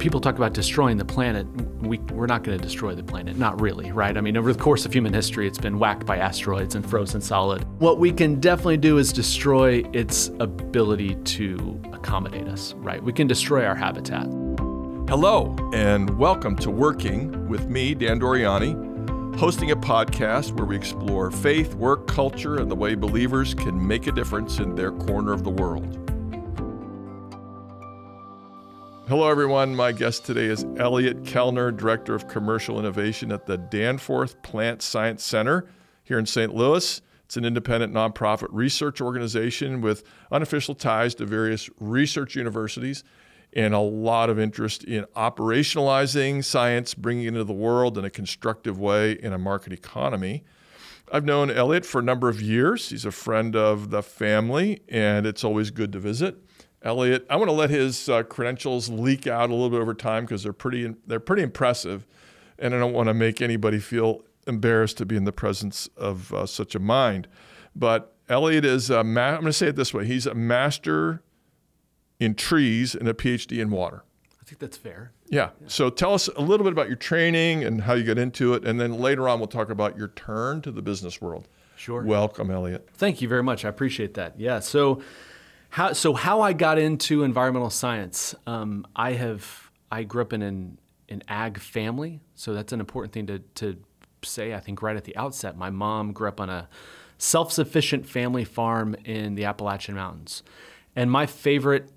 people talk about destroying the planet. We, we're not going to destroy the planet. Not really, right? I mean, over the course of human history, it's been whacked by asteroids and frozen solid. What we can definitely do is destroy its ability to accommodate us, right? We can destroy our habitat. Hello, and welcome to Working with me, Dan Doriani, hosting a podcast where we explore faith, work, culture, and the way believers can make a difference in their corner of the world. Hello, everyone. My guest today is Elliot Kellner, Director of Commercial Innovation at the Danforth Plant Science Center here in St. Louis. It's an independent nonprofit research organization with unofficial ties to various research universities and a lot of interest in operationalizing science, bringing it into the world in a constructive way in a market economy. I've known Elliot for a number of years. He's a friend of the family, and it's always good to visit. Elliot, I want to let his uh, credentials leak out a little bit over time because they're pretty they're pretty impressive, and I don't want to make anybody feel embarrassed to be in the presence of uh, such a mind. But Elliot is a ma- I'm going to say it this way: he's a master in trees and a PhD in water. I think that's fair. Yeah. yeah. So tell us a little bit about your training and how you got into it, and then later on we'll talk about your turn to the business world. Sure. Welcome, Elliot. Thank you very much. I appreciate that. Yeah. So how so how I got into environmental science? Um, I have I grew up in an an ag family, so that's an important thing to to say. I think right at the outset, my mom grew up on a self-sufficient family farm in the Appalachian Mountains, and my favorite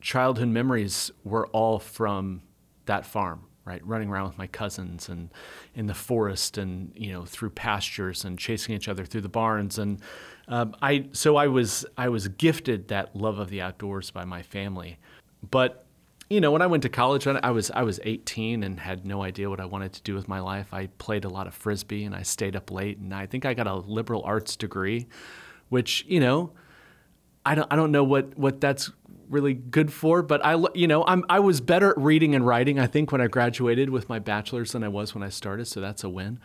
childhood memories were all from that farm right running around with my cousins and in the forest and you know through pastures and chasing each other through the barns. And um, I so I was I was gifted that love of the outdoors by my family, but you know when I went to college I was I was 18 and had no idea what I wanted to do with my life. I played a lot of frisbee and I stayed up late. And I think I got a liberal arts degree, which you know I don't I don't know what what that's really good for, but I you know I'm I was better at reading and writing I think when I graduated with my bachelor's than I was when I started, so that's a win.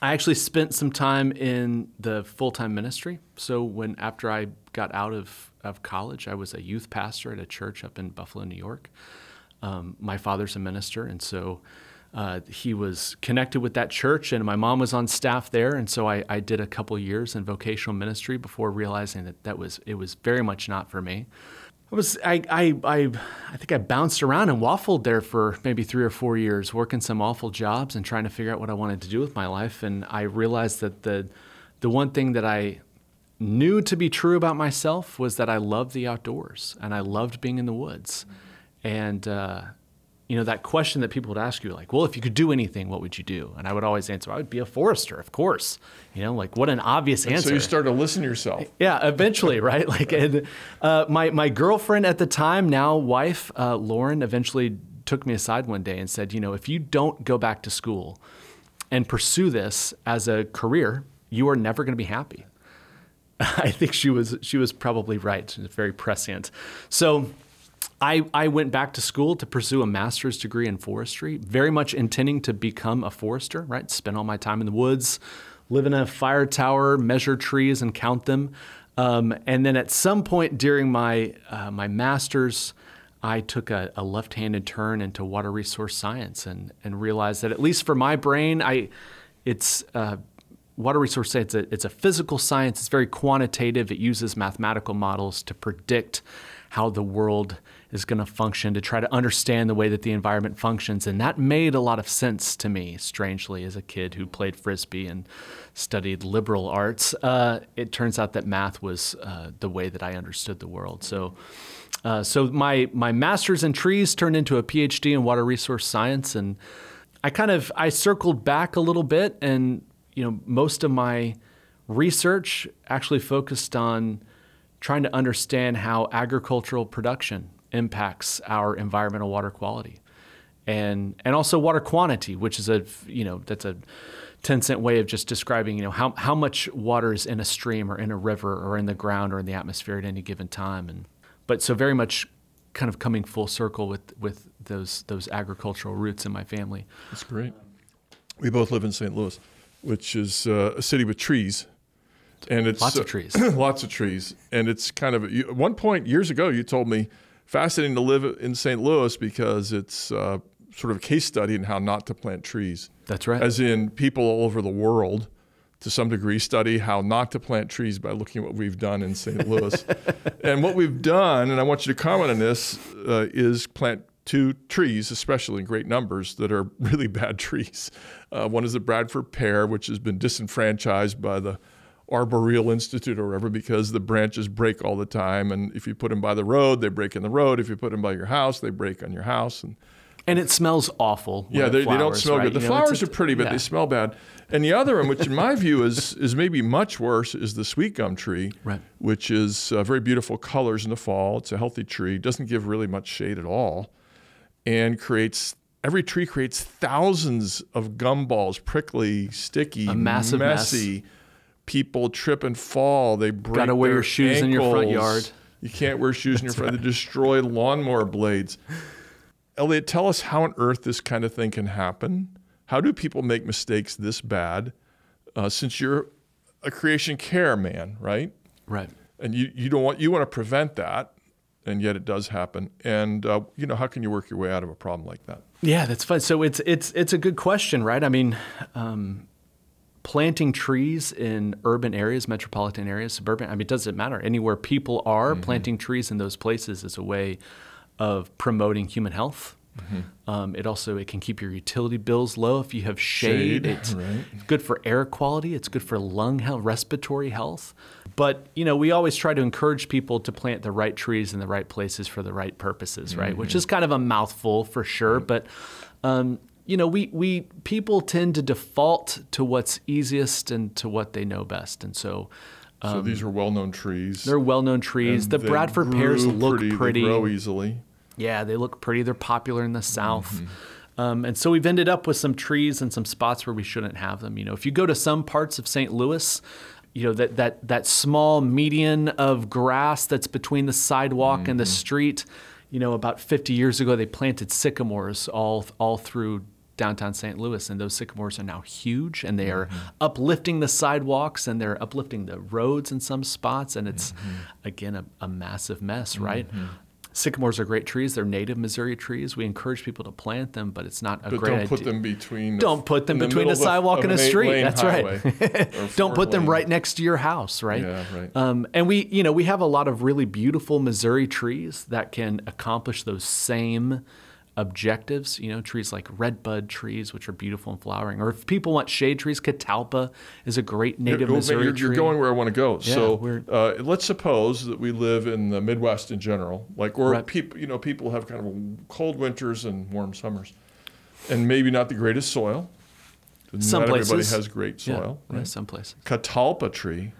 I actually spent some time in the full time ministry. So when after I got out of, of college, I was a youth pastor at a church up in Buffalo, New York. Um, my father's a minister, and so uh, he was connected with that church, and my mom was on staff there, and so I, I did a couple years in vocational ministry before realizing that that was it was very much not for me. I was I, I I I think I bounced around and waffled there for maybe three or four years, working some awful jobs and trying to figure out what I wanted to do with my life. And I realized that the the one thing that I knew to be true about myself was that I loved the outdoors and I loved being in the woods. And uh, you know, that question that people would ask you, like, well, if you could do anything, what would you do? And I would always answer, I would be a forester, of course. You know, like what an obvious and answer. So you start to listen to yourself. Yeah, eventually, right? Like, and, uh, my my girlfriend at the time, now wife, uh, Lauren, eventually took me aside one day and said, you know, if you don't go back to school and pursue this as a career, you are never going to be happy. I think she was she was probably right. It's very prescient. So I, I went back to school to pursue a master's degree in forestry, very much intending to become a forester, right? Spend all my time in the woods, live in a fire tower, measure trees and count them. Um, and then at some point during my, uh, my master's, I took a, a, left-handed turn into water resource science and, and realized that at least for my brain, I, it's uh, water resource science. It's a, it's a physical science. It's very quantitative. It uses mathematical models to predict how the world is going to function to try to understand the way that the environment functions. And that made a lot of sense to me, strangely, as a kid who played frisbee and studied liberal arts. Uh, it turns out that math was uh, the way that I understood the world. So, uh, so my my master's in trees turned into a PhD in water resource science, and I kind of I circled back a little bit, and you know most of my research actually focused on trying to understand how agricultural production impacts our environmental water quality. And and also water quantity which is a you know that's a 10 cent way of just describing you know how, how much water is in a stream or in a river or in the ground or in the atmosphere at any given time. And but so very much kind of coming full circle with with those those agricultural roots in my family. That's great. We both live in st louis which is uh, a city with trees. And it's lots of trees. Lots of trees. And it's kind of at one point years ago you told me fascinating to live in St. Louis because it's uh, sort of a case study in how not to plant trees. That's right. As in, people all over the world, to some degree, study how not to plant trees by looking at what we've done in St. Louis. and what we've done, and I want you to comment on this, uh, is plant two trees, especially in great numbers, that are really bad trees. Uh, one is the Bradford pear, which has been disenfranchised by the Arboreal Institute or wherever because the branches break all the time. And if you put them by the road, they break in the road. If you put them by your house, they break on your house. And and it smells awful. yeah, they, they don't smell right? good. The You know, flowers are pretty, but yeah. they smell bad. And the other one, which in my view is is maybe much worse, is the sweet gum tree, Right. which is uh, very beautiful colors in the fall. It's a healthy tree, doesn't give really much shade at all, and creates every tree creates thousands of gumballs, prickly, sticky, A massive mess. People trip and fall. They break. Gotta wear their your shoes in your front ankles. yard. You can't wear shoes in your front. Yard. They destroy lawnmower blades. Elliot, tell us how on earth this kind of thing can happen. How do people make mistakes this bad? Uh, since you're a creation care man, right? Right. And you, you don't want you want to prevent that, and yet it does happen. And uh, you know how can you work your way out of a problem like that? Yeah, that's fun. So it's it's it's a good question, right? I mean, um, planting trees in urban areas, metropolitan areas, suburban. I mean, it doesn't matter anywhere people are. Mm-hmm. Planting trees in those places is a way of promoting human health. Mm-hmm. Um, it also it can keep your utility bills low if you have shade. Shade, it's right. good for air quality. It's good for lung health, respiratory health. But you know, we always try to encourage people to plant the right trees in the right places for the right purposes, right? Which is kind of a mouthful for sure, but um, you know, we we people tend to default to what's easiest and to what they know best, and so. so these are well-known trees. Um, They're well-known trees. and the Bradford pears look pretty. pretty. They grow easily. Yeah, they look pretty. They're popular in the South. Mm-hmm. Um, and so we've ended up with some trees and some spots where we shouldn't have them. You know, if you go to some parts of St. Louis, you know, that, that, that small median of grass that's between the sidewalk and the Mm-hmm. street, you know, about 50 years ago, they planted sycamores all, all through downtown St. Louis. And those sycamores are now huge and they are Mm-hmm. uplifting the sidewalks and they're uplifting the roads in some spots. And it's, Mm-hmm. again, a, a massive mess, right? Sycamores are great trees. They're native Missouri trees. We encourage people to plant them, but it's not a But great don't idea. put them between. Don't put them in the between a sidewalk and a street. That's right. Don't put them right next to your house, right? Yeah, right. Um, and we, you know, we have a lot of really beautiful Missouri trees that can accomplish those same objectives. You know, trees like redbud trees, which are beautiful and flowering. Or if people want shade trees, catalpa is a great native You're- Missouri you're, tree. you're going where I want to go. so uh, let's suppose that we live in the Midwest in general, like where Right. people, you know, people have kind of cold winters and warm summers, and maybe not the greatest soil. Some not everybody places. has great soil, yeah, right? some places. Catalpa tree.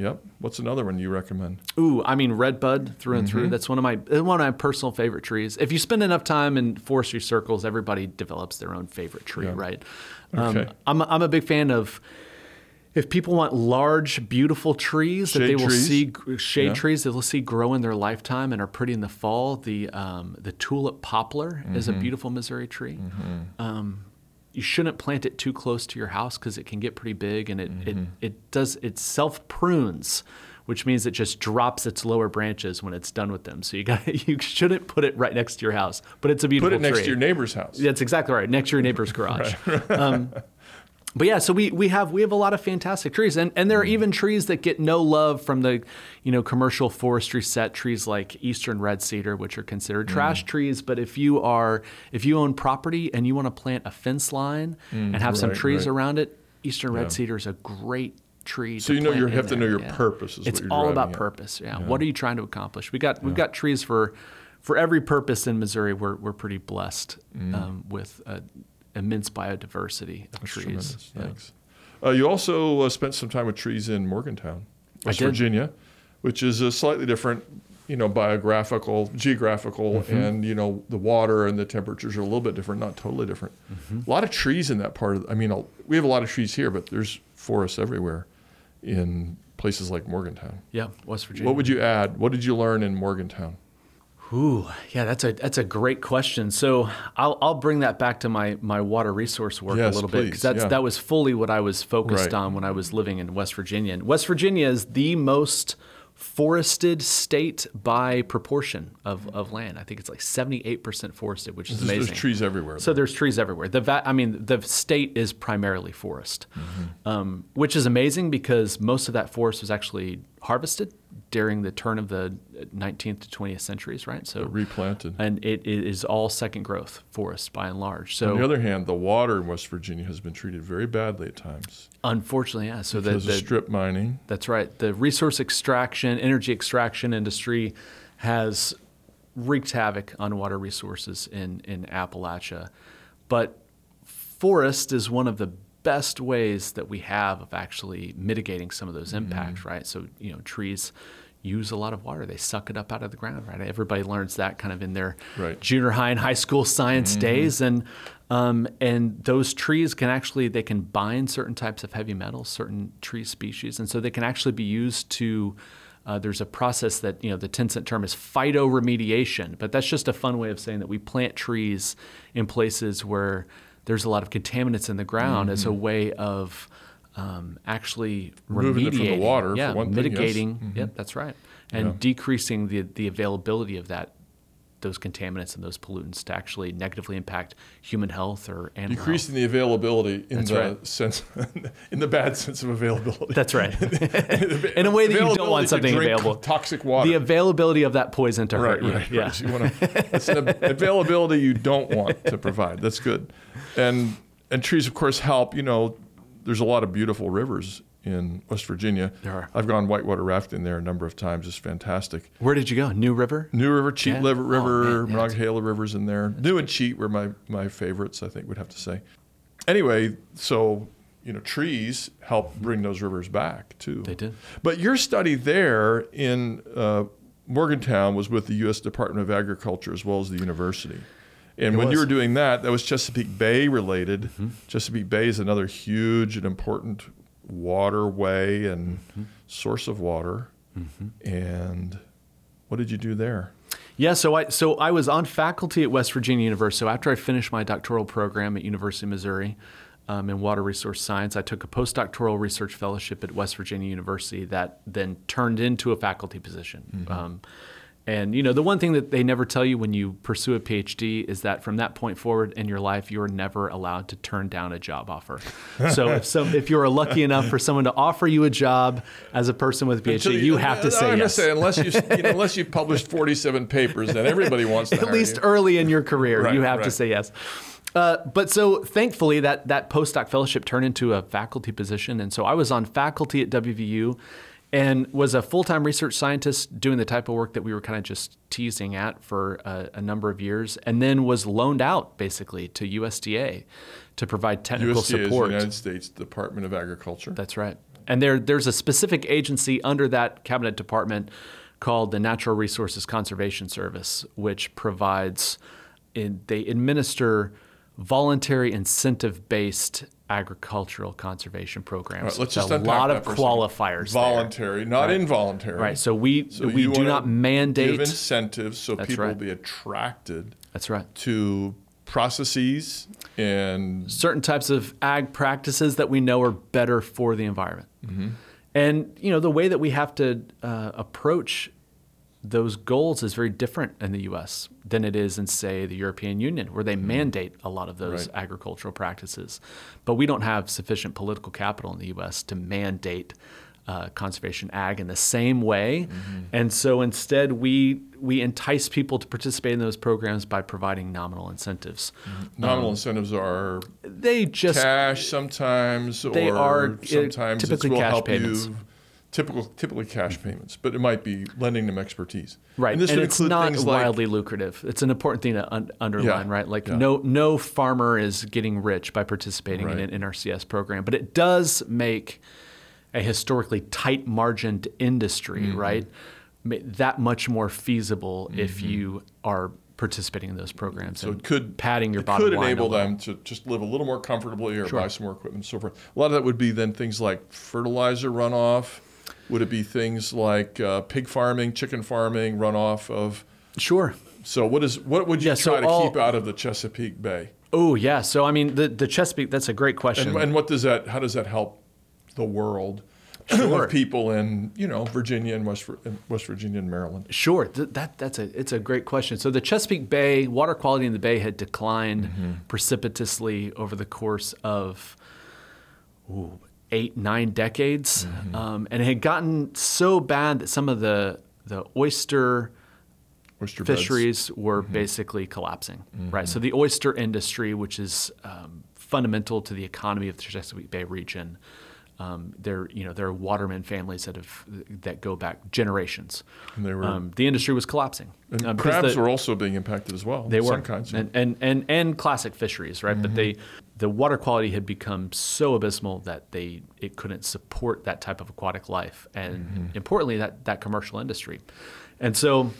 Yep. What's another one you recommend? Ooh, I mean redbud through and Mm-hmm. through. That's one of my one of my personal favorite trees. If you spend enough time in forestry circles, everybody develops their own favorite tree, Yeah. right? Okay. Um, I'm a, I'm a big fan of. If people want large, beautiful trees that they will trees? see shade Yeah. trees that they'll see grow in their lifetime and are pretty in the fall, the um, the tulip poplar is Mm-hmm. a beautiful Missouri tree. Um, you shouldn't plant it too close to your house because it can get pretty big and it, Mm-hmm. it, it does it self prunes which means it just drops its lower branches when it's done with them so you got you shouldn't put it right next to your house but it's a beautiful Put it next tree. to your neighbor's house. that's exactly right next to your neighbor's garage um, but yeah so we, we have we have a lot of fantastic trees and, and there are even trees that get no love from the you know commercial forestry set trees like eastern red cedar which are considered trash trees but if you are if you own property and you want to plant a fence line and have some trees right. around it eastern red Yeah. cedar is a great tree So to you know you have to know your yeah. purpose is it's all about at. purpose yeah. what are you trying to accomplish we got we've got trees for for every purpose in missouri we're, we're pretty blessed um, with uh, immense biodiversity of trees Tremendous. Yeah. Thanks. Uh, you also uh, spent some time with trees in Morgantown, West. Virginia, which is a slightly different, you know, biographical, geographical, Mm-hmm. and you know, the water and the temperatures are a little bit different, not totally different. Mm-hmm. A lot of trees in that part of. I mean, a- we have a lot of trees here, but there's forests everywhere, in places like Morgantown. yeah west virginia What would you add? What did you learn in Morgantown? Ooh, yeah, that's a that's a great question. So I'll I'll bring that back to my my water resource work Yes, a little bit because that's yeah. that was fully what I was focused Right. on when I was living in West Virginia. And West Virginia is the most forested state by proportion of, of land. I think it's like 78% forested, which is There's, amazing. there's trees everywhere. So there's trees everywhere. The va- I mean, the state is primarily forest, um, which is amazing because most of that forest was actually harvested during the turn of the 19th to 20th centuries, right? So replanted. and it, it is all second growth forest by and large. So On the other hand, the water in West Virginia has been treated very badly at times unfortunately, yeah. So the, because the of strip mining. That's right. The resource extraction, energy extraction industry has wreaked havoc on water resources in, in Appalachia. But forest is one of the best ways that we have of actually mitigating some of those mm-hmm. impacts, right? So, you know, trees use a lot of water. They suck it up out of the ground, right? Everybody learns that kind of in their Right. junior high and high school science days. And um, and those trees can actually they can bind certain types of heavy metals, certain tree species, and so they can actually be used to. Uh, there's a process that you know the 10 cent term is phytoremediation, but that's just a fun way of saying that we plant trees in places where there's a lot of contaminants in the ground as a way of um, actually Removing it from the water, for yeah, one thing, yes. mitigating. Yep, that's right, and decreasing the the availability of that those contaminants and those pollutants to actually negatively impact human health or animal Decreasing the availability in That's the right. sense, in the bad sense of availability. That's right. in a way that you don't want to something available. Toxic water. The availability of that poison to right, hurt you. right, yeah. right. You wanna, that's an availability you don't want to provide. That's good. And and trees, of course, help. You know, there's a lot of beautiful rivers in West Virginia. There are. I've gone whitewater rafting there a number of times. It's fantastic. Where did you go? New River? New River, Cheat Yeah. River, Oh, River man. Monongahela River's in there. New and Cheat were my, my favorites, I think we'd have to say. Anyway, so, you know, trees help bring those rivers back too. They did. But your study there in uh, Morgantown was with the U.S. Department of Agriculture as well as the university. And It when you was. Mm-hmm. were doing that, that was Chesapeake Bay related. Chesapeake Bay is another huge and important waterway and Mm-hmm. source of water. And what did you do there? Yeah, so I so I was on faculty at West Virginia University. So after I finished my doctoral program at University of Missouri um, in water resource science, I took a postdoctoral research fellowship at West Virginia University that then turned into a faculty position. Um, and you know the one thing that they never tell you when you pursue a PhD is that from that point forward in your life, you are never allowed to turn down a job offer. so if some if you are lucky enough for someone to offer you a job as a person with a PhD, Until you have to I'm say yes. say unless you, you know, unless you published 47 papers, then everybody wants to at least you. early in your career, Right, you have to say yes. Uh, but so thankfully, that that postdoc fellowship turned into a faculty position, and so I was on faculty at WVU, and was a full time research scientist doing the type of work that we were kind of just teasing at for a, a number of years, and then was loaned out basically to USDA to provide technical USDA is the support. United States Department of Agriculture. That's right. And there, there's a specific agency under that cabinet department called the Natural Resources Conservation Service, which provides, in, they administer voluntary incentive-based agricultural conservation programs. Right, let's There's just a lot of for a second. qualifiers. there. Voluntary, not Right. involuntary. Right. So we So we do not mandate. Give incentives so That's people right. will be attracted That's right. to processes and certain types of ag practices that we know are better for the environment. And you know the way that we have to uh, approach those goals is very different in the U.S. than it is in, say, the European Union, where they mandate a lot of those Right. agricultural practices. But we don't have sufficient political capital in the U.S. to mandate uh, conservation ag in the same way, and so instead we we entice people to participate in those programs by providing nominal incentives. nominal Um, incentives are They just cash sometimes, They or are, uh, sometimes typically it will cash help payments. you. Typical, typically cash payments, but it might be lending them expertise. Right, And this and it's not things like wildly lucrative. It's an important thing to un- underline, Yeah, right? Like yeah. no no farmer is getting rich by participating Right. in an NRCS program, but it does make a historically tight margined industry, Mm-hmm. right, that much more feasible if you are participating in those programs. So it could padding your it bottom could enable them to just live a little more comfortably or Sure. buy some more equipment and so forth. A lot of that would be then things like fertilizer runoff. Would it be things like uh, pig farming, chicken farming, runoff of? Sure. So what is what would you Yeah, so try to all- keep out of the Chesapeake Bay? Oh yeah. So I mean, the the Chesapeake. That's a great question. And, and what does that? How does that help the world? Sure. of people in you know Virginia and West West Virginia and Maryland? Sure, Th- that that's a it's a great question. So the Chesapeake Bay water quality in the bay had declined Mm-hmm. precipitously over the course of ooh, eight nine decades, Mm-hmm. um, and it had gotten so bad that some of the the oyster Oyster beds. fisheries were Mm-hmm. basically collapsing. Right. So the oyster industry, which is um, fundamental to the economy of the Chesapeake Bay region, um, there you know there are waterman families that have that go back generations. And they were- um, the industry was collapsing. And uh, crabs the- were also being impacted as well. they some were kinds. and, and and and classic fisheries, right? But they the water quality had become so abysmal that they it couldn't support that type of aquatic life, and importantly, that that commercial industry, and so.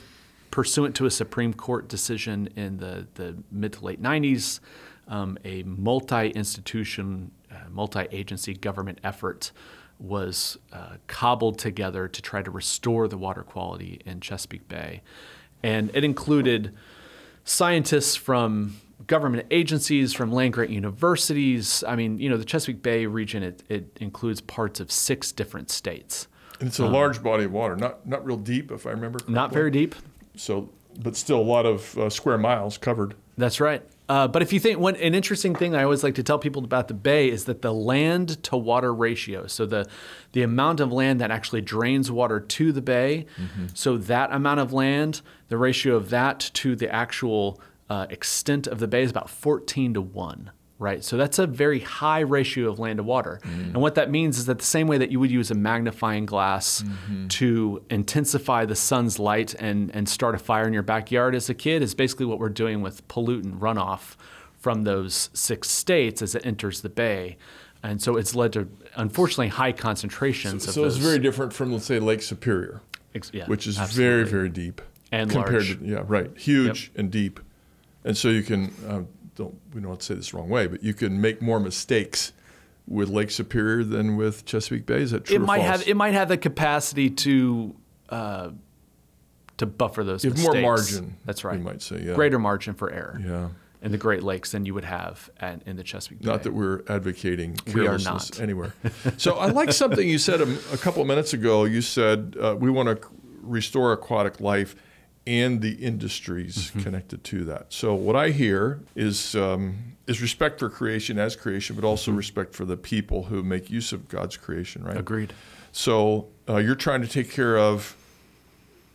Pursuant to a Supreme Court decision in the, the mid to late 90s, um, a multi institution, uh, multi agency government effort was uh, cobbled together to try to restore the water quality in Chesapeake Bay. And it included scientists from government agencies, from land grant universities. I mean, you know, the Chesapeake Bay region, it, it includes parts of six different states. And it's a large body of water, not not real deep, if I remember. Correctly. Not very deep. So, but still a lot of uh, square miles covered. That's right. Uh, but if you think one an interesting thing I always like to tell people about the bay is that the land to water ratio, so the the amount of land that actually drains water to the bay, so that amount of land, the ratio of that to the actual uh, extent of the bay is about 14 to 1, right? So that's a very high ratio of land to water. And what that means is that the same way that you would use a magnifying glass to intensify the sun's light and, and start a fire in your backyard as a kid is basically what we're doing with pollutant runoff from those six states as it enters the bay. And so it's led to, unfortunately, high concentrations of So it's very different from, let's say, Lake Superior, ex- yeah, which is absolutely. very, very deep And compared large. to yeah, right, huge and deep, and so you can uh, don't we don't want to say this the wrong way, but you can make more mistakes with Lake Superior than with Chesapeake Bay. Is that true? it or might false? have it might have the capacity to uh, to buffer those Give mistakes. more margin. That's right. We might say yeah. Greater margin for error Yeah. in the Great Lakes than you would have at, in the Chesapeake Bay. Not that we're advocating We are carelessness not. anywhere. so I like something you said a, a couple of minutes ago. You said uh, we want to restore aquatic life and the industries Mm-hmm. connected to that. So what I hear is um, is respect for creation as creation, but Mm-hmm. also respect for the people who make use of God's creation. Right. Agreed. So uh, you're trying to take care of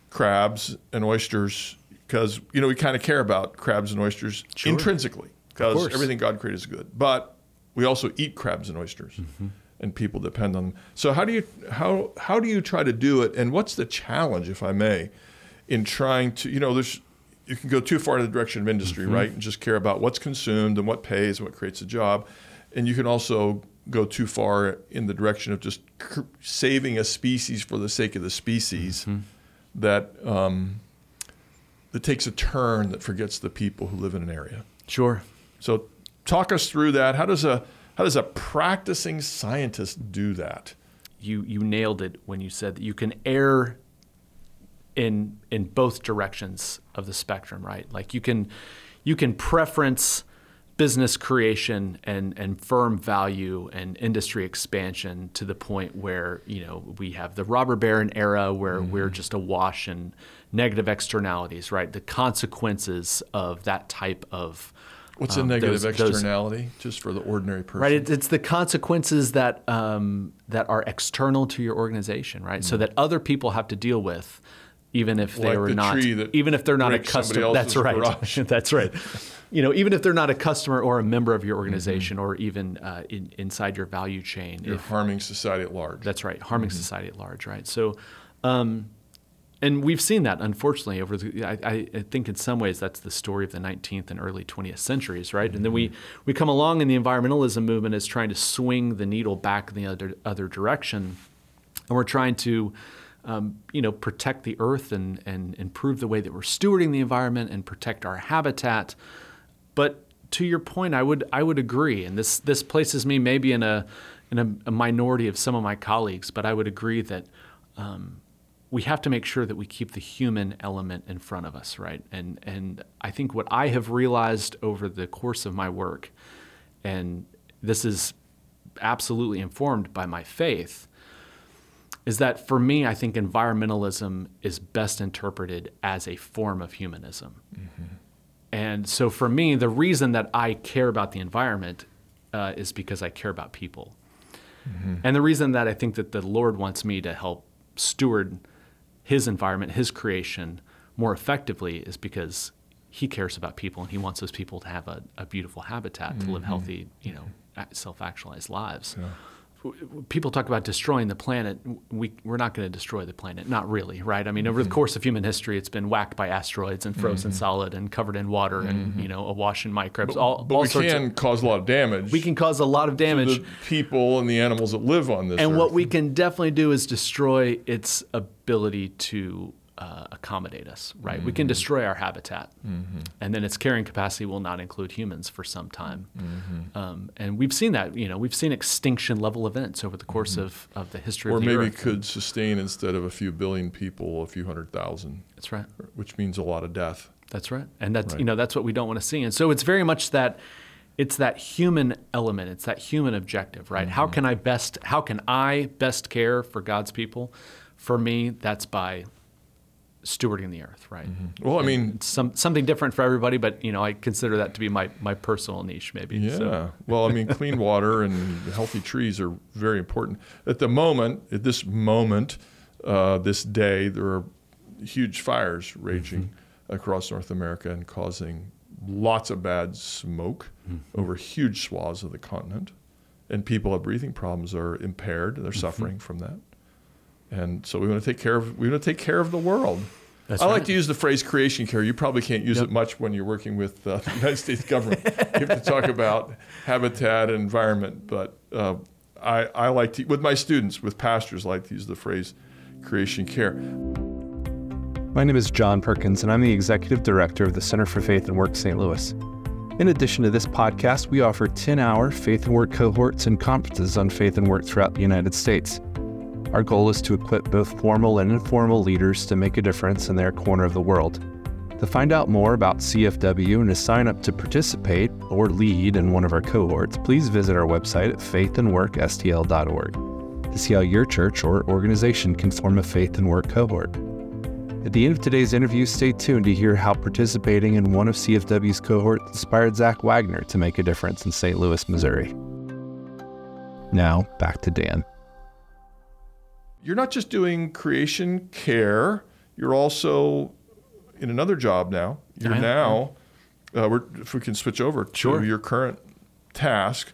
crabs and oysters because you know we kind of care about crabs and oysters Sure. intrinsically because everything God created is good. But we also eat crabs and oysters, Mm-hmm. and people depend on them. So how do you how how do you try to do it? And what's the challenge, if I may, in trying to you know there's you can go too far in the direction of industry, Mm-hmm. right, and just care about what's consumed and what pays and what creates a job, and you can also go too far in the direction of just cr- saving a species for the sake of the species Mm-hmm. that um, that takes a turn that forgets the people who live in an area. Sure. So talk us through that. How does a how does a practicing scientist do that? You you nailed it when you said that you can err in in both directions of the spectrum, right? Like you can you can preference business creation and, and firm value and industry expansion to the point where you know we have the robber baron era where we're just awash in negative externalities, right? The consequences of that type of What's um, a negative those- those- externality, just for the ordinary person? Right, it, it's the consequences that um, that are external to your organization, right? So that other people have to deal with, even if they Like were the not, even if they're not a customer. That's right. that's right. You know, even if they're not a customer or a member of your organization, Mm-hmm. or even uh, in, inside your value chain, You're if harming society at large. that's right, harming Mm-hmm. society at large, right? So, um, and we've seen that unfortunately over the. I, I- think in some ways that's the story of the 19th and early 20th centuries, right? And then we Mm-hmm. we come along, and the environmentalism movement is trying to swing the needle back in the other other direction, and we're trying to. Um, you know, protect the earth and, and improve the way that we're stewarding the environment and protect our habitat. But to your point, I would I would agree, and this this places me maybe in a in a, a minority of some of my colleagues, but I would agree that um, we have to make sure that we keep the human element in front of us, right? And and I think what I have realized over the course of my work, and this is absolutely informed by my faith, is that for me, I think environmentalism is best interpreted as a form of humanism. Mm-hmm. And so for me, the reason that I care about the environment uh, is because I care about people. Mm-hmm. And the reason that I think that the Lord wants me to help steward his environment, his creation more effectively is because he cares about people and he wants those people to have a, a beautiful habitat mm-hmm. to live mm-hmm. healthy, you know, self-actualized lives. Yeah people talk about destroying the planet. We, we're not going to destroy the planet. Not really, right? I mean, over the mm-hmm. course of human history, it's been whacked by asteroids and frozen mm-hmm. solid and covered in water mm-hmm. and, you know, awash in microbes. But, all, but all we can of, cause a lot of damage. We can cause a lot of damage. To the people and the animals that live on this And earth. what we can definitely do is destroy its ability to uh, accommodate us, right? Mm-hmm. We can mm-hmm. destroy our habitat, mm-hmm. and then its carrying capacity will not include humans for some time. Mm-hmm. Um, and we've seen that, you know, we've seen extinction level events over the course mm-hmm. of, of the history or of the Earth. Maybe could sustain instead of a few billion people, a few hundred thousand. That's right. Which means a lot of death. That's right. And that's, right. you know, that's what we don't want to see. And so it's very much that it's that human element it's that human objective right mm-hmm. how can i best how can i best care for god's people for me that's by stewarding the earth, right? Mm-hmm. Well, I mean, it's some something different for everybody, but you know, I consider that to be my my personal niche, maybe. Yeah. So. well, I mean, clean water and healthy trees are very important. At the moment, at this moment, uh, this day, there are huge fires raging mm-hmm. across North America and causing lots of bad smoke mm-hmm. over huge swaths of the continent, and people have breathing problems, are impaired, they're mm-hmm. suffering from that. And so we want to take care of we want to take care of the world. That's I right. like to use the phrase creation care. You probably can't use yep. it much when you're working with uh, the United States government. you have to talk about habitat and environment, but uh, I, I like to, with my students, with pastors, I like to use the phrase creation care. My name is John Perkins, and I'm the Executive Director of the Center for Faith and Work St. Louis. In addition to this podcast, we offer 10 hour Faith and Work cohorts and conferences on faith and work throughout the United States. Our goal is to equip both formal and informal leaders to make a difference in their corner of the world. To find out more about CFW and to sign up to participate or lead in one of our cohorts, please visit our website at faithandworkstl.org to see how your church or organization can form a faith and work cohort. At the end of today's interview, stay tuned to hear how participating in one of CFW's cohorts inspired Zac Waggener to make a difference in St. Louis, Missouri. Now, back to Dan you're not just doing creation care, you're also in another job now. You're now, uh, if we can switch over sure. to your current task,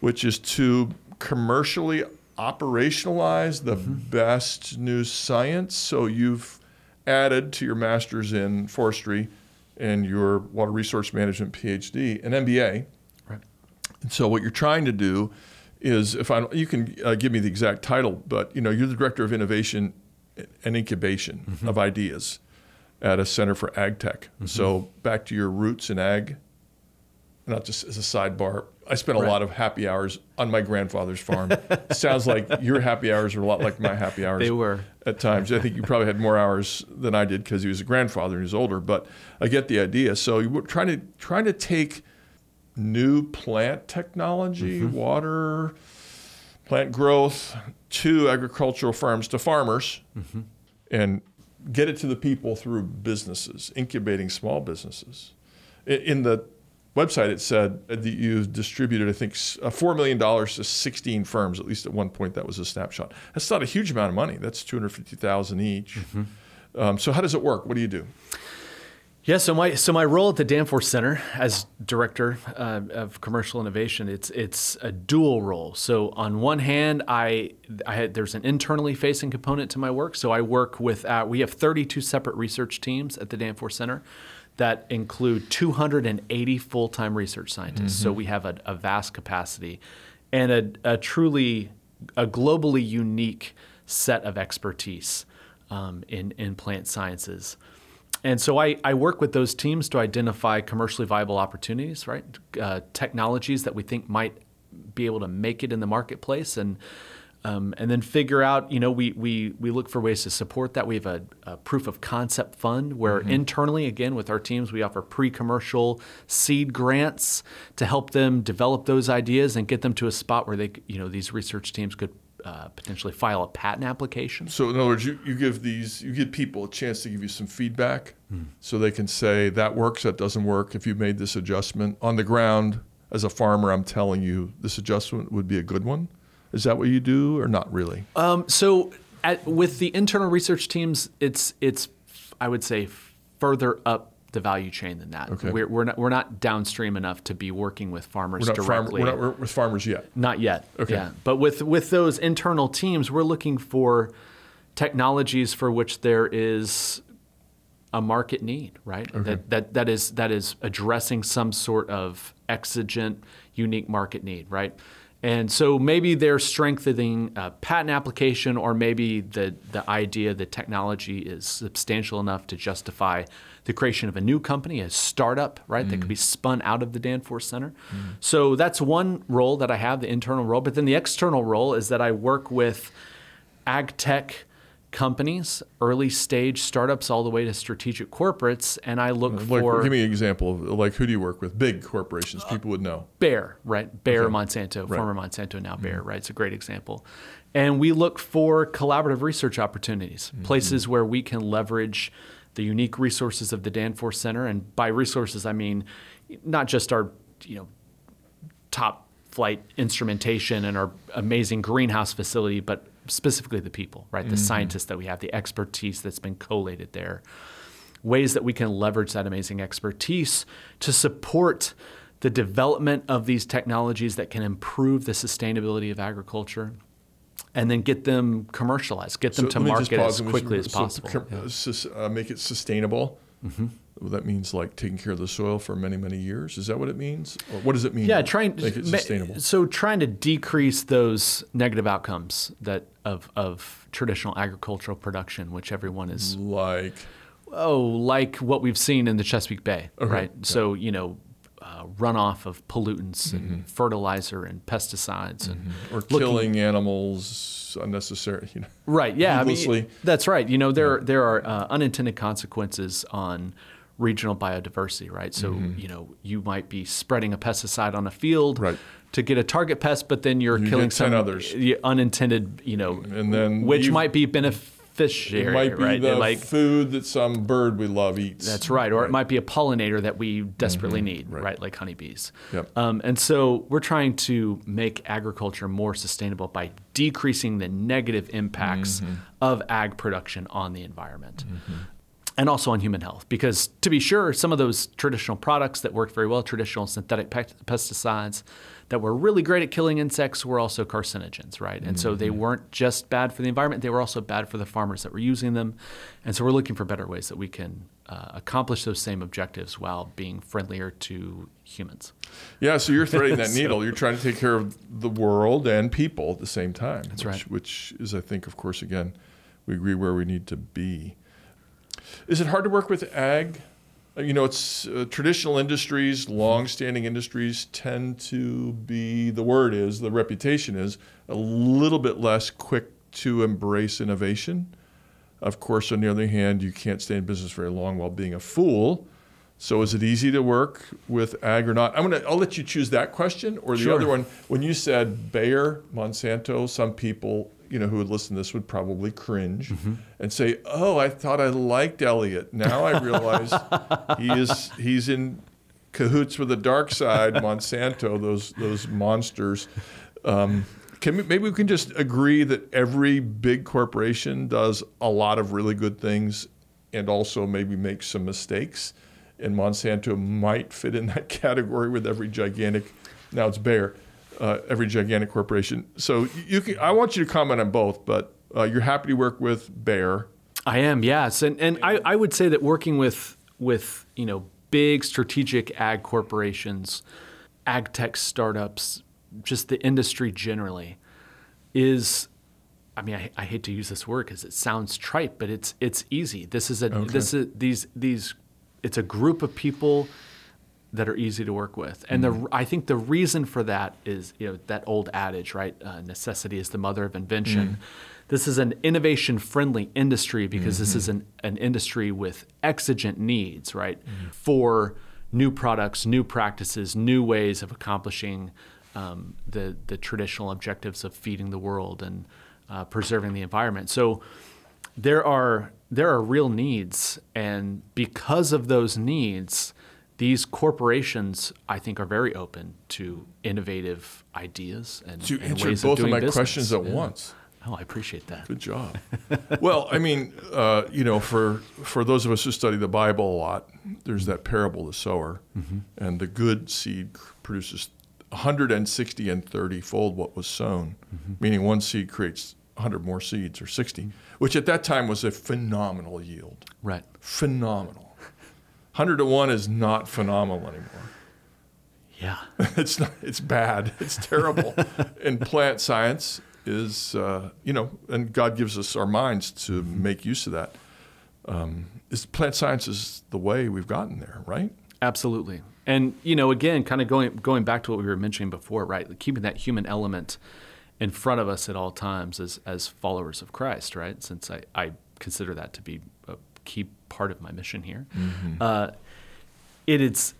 which is to commercially operationalize the mm-hmm. best new science. So you've added to your master's in forestry and your water resource management PhD, an MBA. Right. And so what you're trying to do is if I you can uh, give me the exact title, but you know you're the director of innovation and incubation mm-hmm. of ideas at a center for ag tech. Mm-hmm. So back to your roots in ag. Not just as a sidebar, I spent a right. lot of happy hours on my grandfather's farm. Sounds like your happy hours are a lot like my happy hours. They were at times. I think you probably had more hours than I did because he was a grandfather and he was older. But I get the idea. So you were trying to trying to take new plant technology, mm-hmm. water, plant growth to agricultural farms, to farmers, mm-hmm. and get it to the people through businesses, incubating small businesses. In the website, it said that you distributed, I think, $4 million to 16 firms, at least at one point, that was a snapshot. That's not a huge amount of money. That's 250000 each. Mm-hmm. Um, so, how does it work? What do you do? Yeah, so my so my role at the Danforth Center as director uh, of commercial innovation, it's it's a dual role. So on one hand, I, I had, there's an internally facing component to my work. So I work with uh, we have 32 separate research teams at the Danforth Center that include 280 full time research scientists. Mm-hmm. So we have a, a vast capacity and a, a, truly a globally unique set of expertise um, in in plant sciences. And so I, I work with those teams to identify commercially viable opportunities, right? Uh, technologies that we think might be able to make it in the marketplace and um, and then figure out, you know, we, we, we look for ways to support that. We have a, a proof of concept fund where mm-hmm. internally, again, with our teams, we offer pre commercial seed grants to help them develop those ideas and get them to a spot where they, you know, these research teams could uh, potentially file a patent application. So in other words, you, you give these you give people a chance to give you some feedback, so they can say that works, that doesn't work. If you made this adjustment on the ground as a farmer, I'm telling you this adjustment would be a good one. Is that what you do, or not really? Um, so at, with the internal research teams, it's it's I would say further up the value chain than that. Okay. We're, we're not we're not downstream enough to be working with farmers We're not, farm, directly. we're not with farmers yet. Not yet. Okay. Yeah. But with with those internal teams, we're looking for technologies for which there is a market need, right? That, that that is that is addressing some sort of exigent, unique market need, right? And so maybe they're strengthening a patent application, or maybe the the idea the technology is substantial enough to justify the creation of a new company, a startup, right? That could be mm. spun out of the Danforth Center. Mm. So that's one role that I have, the internal role. But then the external role is that I work with ag tech companies, early stage startups, all the way to strategic corporates, and I look Like, for give me an example of like who do you work with? Big corporations, people would know. Bayer, right? Bayer Okay. Monsanto, Right. former Monsanto, now mm. Bayer, right? It's a great example. And we look for collaborative research opportunities, mm-hmm. places where we can leverage the unique resources of the Danforth Center. And by resources, I mean not just our, you know, top flight instrumentation and our amazing greenhouse facility, but specifically the people, right? The mm-hmm. scientists that we have, the expertise that's been collated there. Ways that we can leverage that amazing expertise to support the development of these technologies that can improve the sustainability of agriculture and then get them commercialized, get them to me just market as quickly as possible. com- Yeah. uh, make it sustainable. Well, that means like taking care of the soil for many, many years. Is that what it means? Or what does it mean? Yeah, to trying make it sustainable. So trying to decrease those negative outcomes that of of traditional agricultural production, which everyone is Like, oh like what we've seen in the Chesapeake Bay, Okay, right? yeah. So you know. Uh, runoff of pollutants Mm-hmm. and fertilizer and pesticides and or looking- killing animals unnecessary. You know, Right. Yeah. I mean, that's right. You know, there there are uh, unintended consequences on regional biodiversity. Right. So you know, you might be spreading a pesticide on a field Right. to get a target pest, but then you're You killing some others. unintended. You know, And then which might be beneficiary. it might be right. the like food that some bird we love eats. that's right. Or it might be a pollinator that we desperately need, Mm-hmm. Right. right. Like honeybees. Yep. Um, and so we're trying to make agriculture more sustainable by decreasing the negative impacts Mm-hmm. of ag production on the environment. And also on human health, because to be sure, some of those traditional products that work very well, traditional synthetic pesticides that were really great at killing insects, were also carcinogens, right? And so Mm-hmm. they weren't just bad for the environment; they were also bad for the farmers that were using them. And so we're looking for better ways that we can uh, accomplish those same objectives while being friendlier to humans. Yeah, so you're threading that needle. You're trying to take care of the world and people at the same time. That's which, right. Which is, I think, of course, again, we agree where we need to be. Is it hard to work with ag? Uh, You know, it's uh, traditional industries, long-standing industries tend to be. The word is the reputation is a little bit less quick to embrace innovation. Of course, on the other hand, you can't stay in business very long while being a fool. So, is it easy to work with ag or not? I'm gonna. I'll let you choose that question or the Sure. other one. When you said Bayer, Monsanto, some people, you know, who would listen to this would probably cringe and say, "Oh, I thought I liked Elliot. Now I realize he is he's in cahoots with the dark side, Monsanto, those those monsters." Um, can we, maybe we can just agree that every big corporation does a lot of really good things, and also maybe makes some mistakes, and Monsanto might fit in that category with every gigantic. Now it's Bayer, uh, every gigantic corporation. So you can. I want you to comment on both, but uh, you're happy to work with Bayer. I am, yes, and and I, I would say that working with with you know big strategic ag corporations, ag tech startups, just the industry generally, is, I mean, I, I hate to use this word because it sounds trite, but it's it's easy. This is a this is these these, it's a group of people that are easy to work with. And the I think the reason for that is you know that old adage, right? Uh, necessity is the mother of invention. This is an innovation friendly industry because this is an, an industry with exigent needs, right? For new products, new practices, new ways of accomplishing um, the the traditional objectives of feeding the world and uh, preserving the environment. So there are there are real needs, and because of those needs, these corporations, I think, are very open to innovative ideas and, So you and answered ways both of of my business. questions at Yeah. once. Oh, I appreciate that. Good job. well, I mean, uh, you know, for for those of us who study the Bible a lot, there's that parable, the sower, mm-hmm. and the good seed produces 160 and 30 fold what was sown, mm-hmm. meaning one seed creates 100 more seeds or 60, mm-hmm. which at that time was a phenomenal yield. Right. Phenomenal. 100 to 1 is not phenomenal anymore. Yeah. it's not, it's bad. It's terrible. and plant science is, uh, you know, and God gives us our minds to make use of that. Um, is plant science is the way we've gotten there, right? Absolutely. And you know, again, kind of going going back to what we were mentioning before, right? Like keeping that human element in front of us at all times as as followers of Christ, right? Since I, I consider that to be key part of my mission here. Uh, it is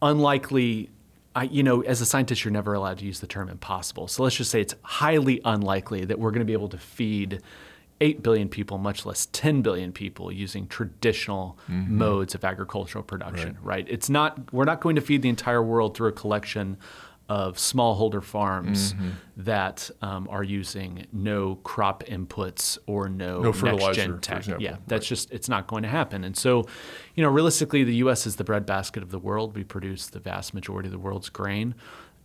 unlikely I, you know, as a scientist, you're never allowed to use the term impossible. So let's just say it's highly unlikely that we're going to be able to feed 8 billion people, much less 10 billion people, using traditional modes of agricultural production, right. It's not, we're not going to feed the entire world through a collection of smallholder farms that um, are using no crop inputs or no, No fertilizer, tech. Yeah, that's just it's not going to happen. And so, you know, realistically, the U.S. is the breadbasket of the world. We produce the vast majority of the world's grain,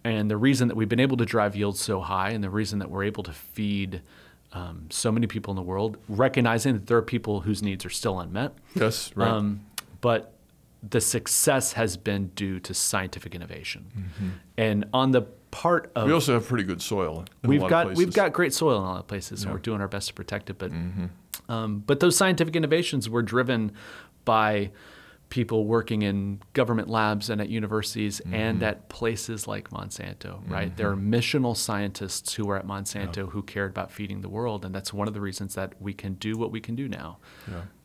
and the reason that we've been able to drive yields so high, and the reason that we're able to feed um, so many people in the world, recognizing that there are people whose needs are still unmet, Yes, right. um, but the success has been due to scientific innovation, and on the part of we also have pretty good soil. In we've got we've got great soil in a lot of places, and we're doing our best to protect it. But um, but those scientific innovations were driven by people working in government labs and at universities and mm-hmm. at places like Monsanto. Right, there are mm-hmm. missional scientists who were at Monsanto who cared about feeding the world, and that's one of the reasons that we can do what we can do now,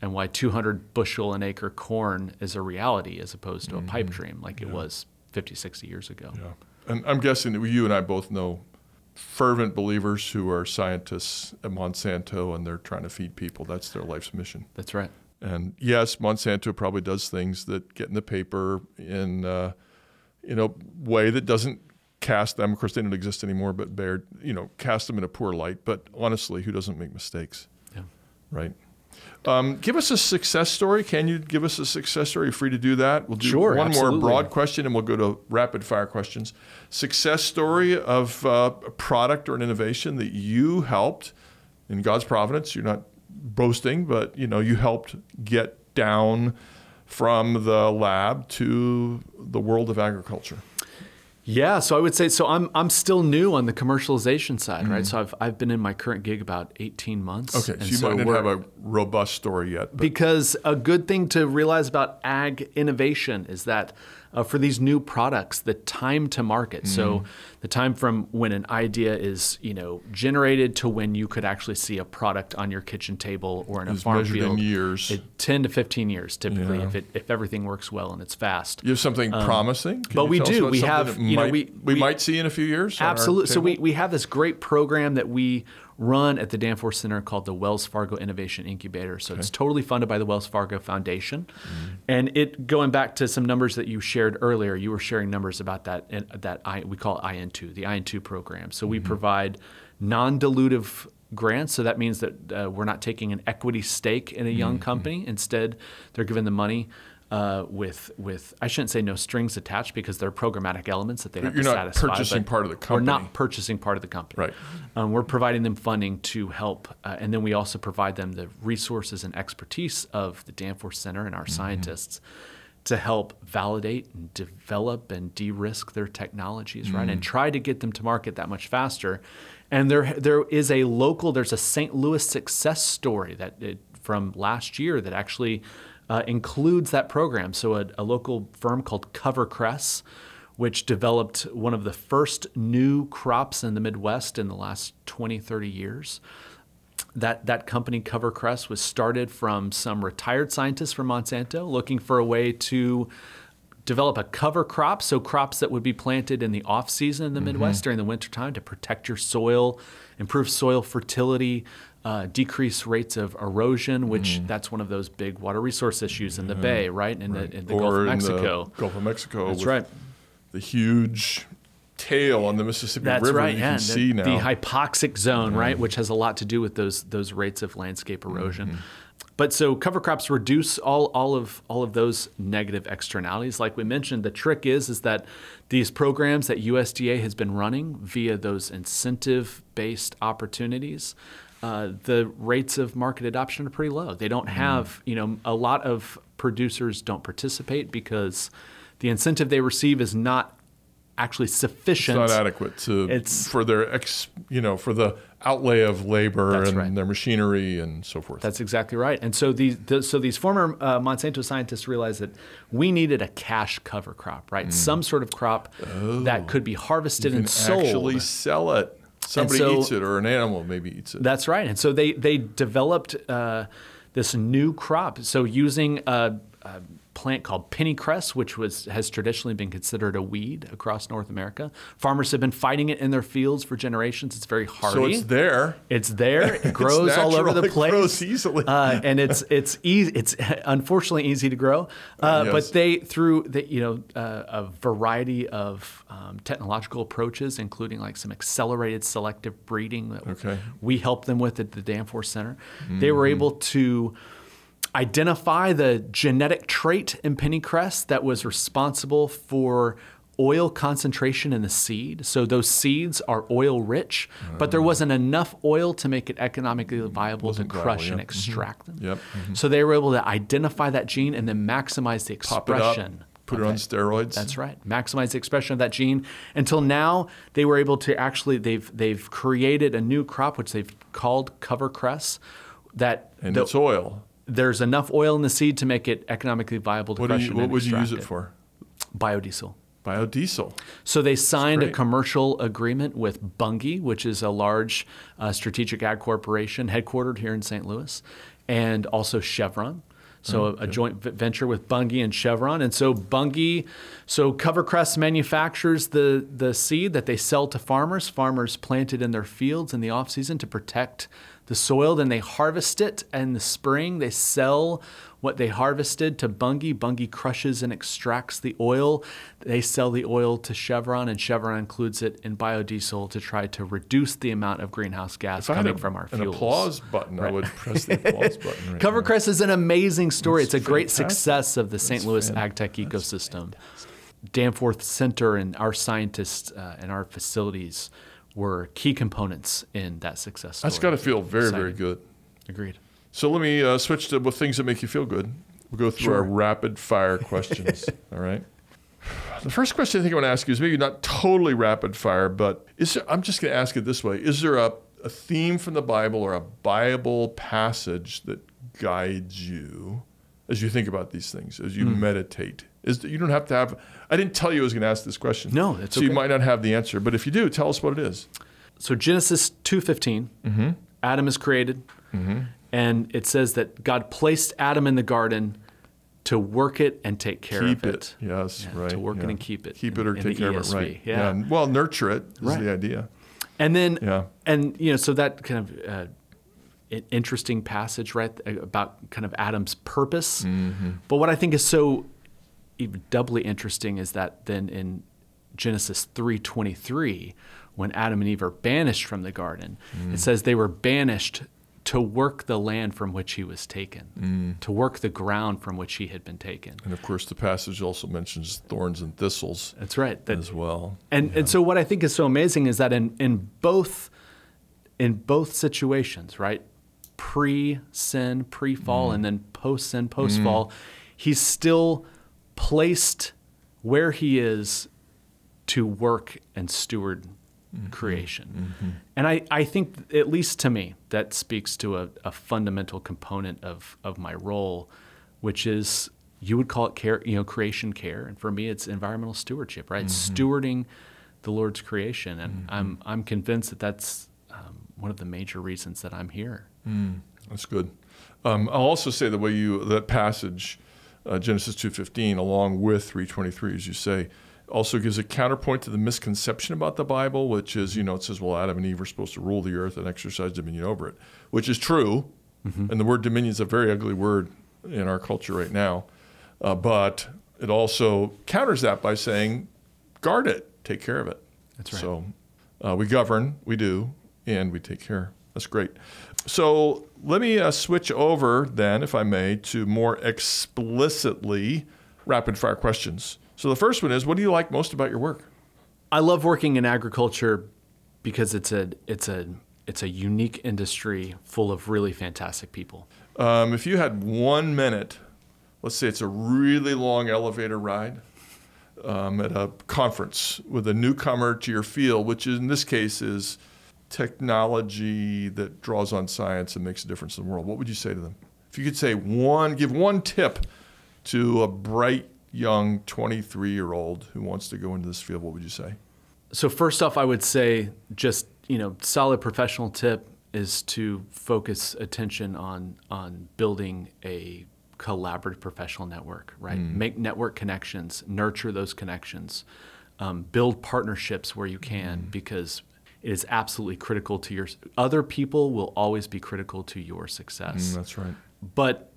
and why 200 bushel an acre corn is a reality as opposed to a pipe mm-hmm. dream like it was 50, 60 years ago. Yeah. And I'm guessing that you and I both know fervent believers who are scientists at Monsanto and they're trying to feed people. That's their life's mission. That's right. And yes, Monsanto probably does things that get in the paper in uh, in a way that doesn't cast them. Of course, they don't exist anymore, but bear you know cast them in a poor light. But honestly, who doesn't make mistakes, Yeah. right? Um, give us a success story. Can you give us a success story? You're free to do that. We'll do Sure, one absolutely. more broad question, and we'll go to rapid fire questions. Success story of uh, a product or an innovation that you helped in God's providence. You're not boasting, but you know you helped get down from the lab to the world of agriculture. Yeah, so I would say so. I'm I'm still new on the commercialization side, right? So I've I've been in my current gig about 18 months. Mm-hmm. Okay, and so you might not have a robust story yet, but because a good thing to realize about ag innovation is that uh, for these new products, the time to market. Mm-hmm. So the time from when an idea is you know generated to when you could actually see a product on your kitchen table or in a farm measured in years. it- 10 to 15 years typically Yeah. if it if everything works well and it's fast. you have something promising. Can Um, but we do. We have- you know, we- we we- might see in a few years. Absolutely. So we, we have this great program that we run at the Danforth Center called the Wells Fargo Innovation Incubator. So it's totally funded by the Wells Fargo Foundation. Mm-hmm. And it going back to some numbers that you shared earlier, you were sharing numbers about that that I, we call IN2, the IN2 program. So Mm-hmm. we provide non-dilutive grants. So that means that uh, we're not taking an equity stake in a young Mm-hmm. company. Instead, they're given the money uh, with with I shouldn't say no strings attached because there are programmatic elements that they have You're to not satisfy. purchasing part of the We're not purchasing part of the company. Right. Um, we're providing them funding to help, uh, and then we also provide them the resources and expertise of the Danforth Center and our Mm-hmm. scientists to help validate and develop and de-risk their technologies, right, Mm. and try to get them to market that much faster. And there, there is a local, there's a St. Louis success story that it, from last year that actually uh, includes that program. So a, a local firm called CoverCress which developed one of the first new crops in the Midwest in the last 20, 30 years. That, that company, CoverCress, was started from some retired scientists from Monsanto looking for a way to develop a cover crop, so crops that would be planted in the off season in the Midwest during the wintertime to protect your soil, improve soil fertility, uh, decrease rates of erosion, which that's one of those big water resource issues in the Bay, right? In the, in the Gulf of Mexico. the Gulf of Mexico. That's right. The huge tail on the Mississippi That's River right. you yeah, can the, see now. the hypoxic zone, right, which has a lot to do with those those rates of landscape erosion. Mm-hmm. But so cover crops reduce all, all of all of those negative externalities. Like we mentioned, the trick is is that these programs that USDA has been running via those incentive based opportunities, uh, the rates of market adoption are pretty low. They don't Mm. have you know a lot of producers don't participate because the incentive they receive is not actually sufficient. it's not adequate to It's- for their ex, you know, for the outlay of labor and right. their machinery and so forth. That's exactly right. And so these, the, so these former uh, Monsanto scientists realized that we needed a cash cover crop, right? Some sort of crop that could be harvested Mm. and sold. actually sell it. Somebody so- eats it, or an animal maybe eats it. That's right. And so they they developed uh, this new crop. So using a, a plant called pennycress, which was has traditionally been considered a weed across North America. Farmers have been fighting it in their fields for generations. It's very hardy. so it's there. It's there. It grows all over the It place. grows easily. uh, and it's it's easy. It's unfortunately easy to grow. Uh, yes. But they through the, you know uh, a variety of um, technological approaches, including like some accelerated selective breeding that Okay. we help them with at the Danforth Center. They were able to identify the genetic trait in pennycress that was responsible for oil concentration in the seed. So those seeds are oil rich, but there wasn't enough oil to make it economically viable to Wasn't viable, crush yeah. and Mhm. extract them. Yep. So they were able to identify that gene and then maximize the Pop it up, expression. put it on steroids. That's right. Maximize the expression of that gene. Until now, they were able to actually they've they've created a new crop which they've called CoverCress that and the- it's oil. There's enough oil in the seed to make it economically viable to What, crush you, it what would you use it for? Biodiesel. Biodiesel. So they signed a commercial agreement with Bunge, which is a large uh, strategic ag corporation headquartered here in St. Louis, and also Chevron. So a, a joint v- venture with Bunge and Chevron, and so Bunge, so CoverCress manufactures the the seed that they sell to farmers. Farmers plant it in their fields in the off season to protect the soil. Then they harvest it in the spring. They sell what they harvested to Bunge. Bunge crushes and extracts the oil. They sell the oil to Chevron, and Chevron includes it in biodiesel to try to reduce the amount of greenhouse gas If coming a- from our an fuels. applause button, I would press the applause button. Right now. Is an amazing story. That's it's a great success of the St. Louis fan- ag tech ecosystem. Danforth Center and our scientists uh, and our facilities were key components in that success story. That's got to feel very, very good. Agreed. So let me uh, switch to with things that make you feel good. We'll go through our rapid fire questions. all right. The first question I think I want to ask you is maybe not totally rapid fire, but is there, I'm just going to ask it this way: Is there a, a theme from the Bible or a Bible passage that guides you as you think about these things, as you Hmm. meditate? Is that you don't have to have. I didn't tell you I was going to ask this question. No, it's so you might not have the answer, but if you do, tell us what it is. So Genesis 2:15, Mm-hmm. Adam is created, and it says that God placed Adam in the garden to work it and take care keep of it. it. Yes, Yeah, right. to work it and keep it Keep in- it or take care of it. Right. yeah. and- Well, nurture it is Right. the idea. And then, Yeah. and you know, so that kind of uh, an interesting passage, right, about kind of Adam's purpose. Mm-hmm. But what I think is so even doubly interesting is that then in Genesis three twenty three, when Adam and Eve are banished from the garden, Mm. it says they were banished to work the land from which he was taken, Mm. to work the ground from which he had been taken. And of course, the passage also mentions thorns and thistles That's right. That as well. And and so what I think is so amazing is that in in both in both situations, right? Pre-sin, pre-fall, and then post-sin, post-fall, he's still placed where he is to work and steward mm-hmm. creation. Mm-hmm. And I, I think, at least to me, that speaks to a, a fundamental component of, of my role, which is you would call it care, you know, creation care. And for me, it's environmental stewardship, right? Mm-hmm. Stewarding the Lord's creation. And I'm, I'm convinced that that's um, one of the major reasons that I'm here. Mm, that's good. Um, I'll also say the way you that passage uh, Genesis 2:15 along with 323 as you say also gives a counterpoint to the misconception about the Bible, which is, you know, it says, well, Adam and Eve are supposed to rule the earth and exercise dominion over it, which is true. Mm-hmm. And the word dominion is a very ugly word in our culture right now. Uh, but it also counters that by saying, guard it, take care of it. That's right. So uh, we govern, we do, and we take care. That's great. So let me uh, switch over then, if I may, to more explicitly rapid fire questions. So the first one is, what do you like most about your work? I love working in agriculture because it's a it's a it's a unique industry full of really fantastic people. Um, if you had one minute, let's say it's a really long elevator ride um, at a conference with a newcomer to your field, which in this case is technology that draws on science and makes a difference in the world, what would you say to them? If you could say one, give one tip to a bright young 23 year old who wants to go into this field, what would you say? So, first off, I would say just, you know, solid professional tip is to focus attention on, on building a collaborative professional network, right? Mm. Make network connections, nurture those connections, um, build partnerships where you can, mm. because it is absolutely critical to your other people will always be critical to your success. Mm, that's right. But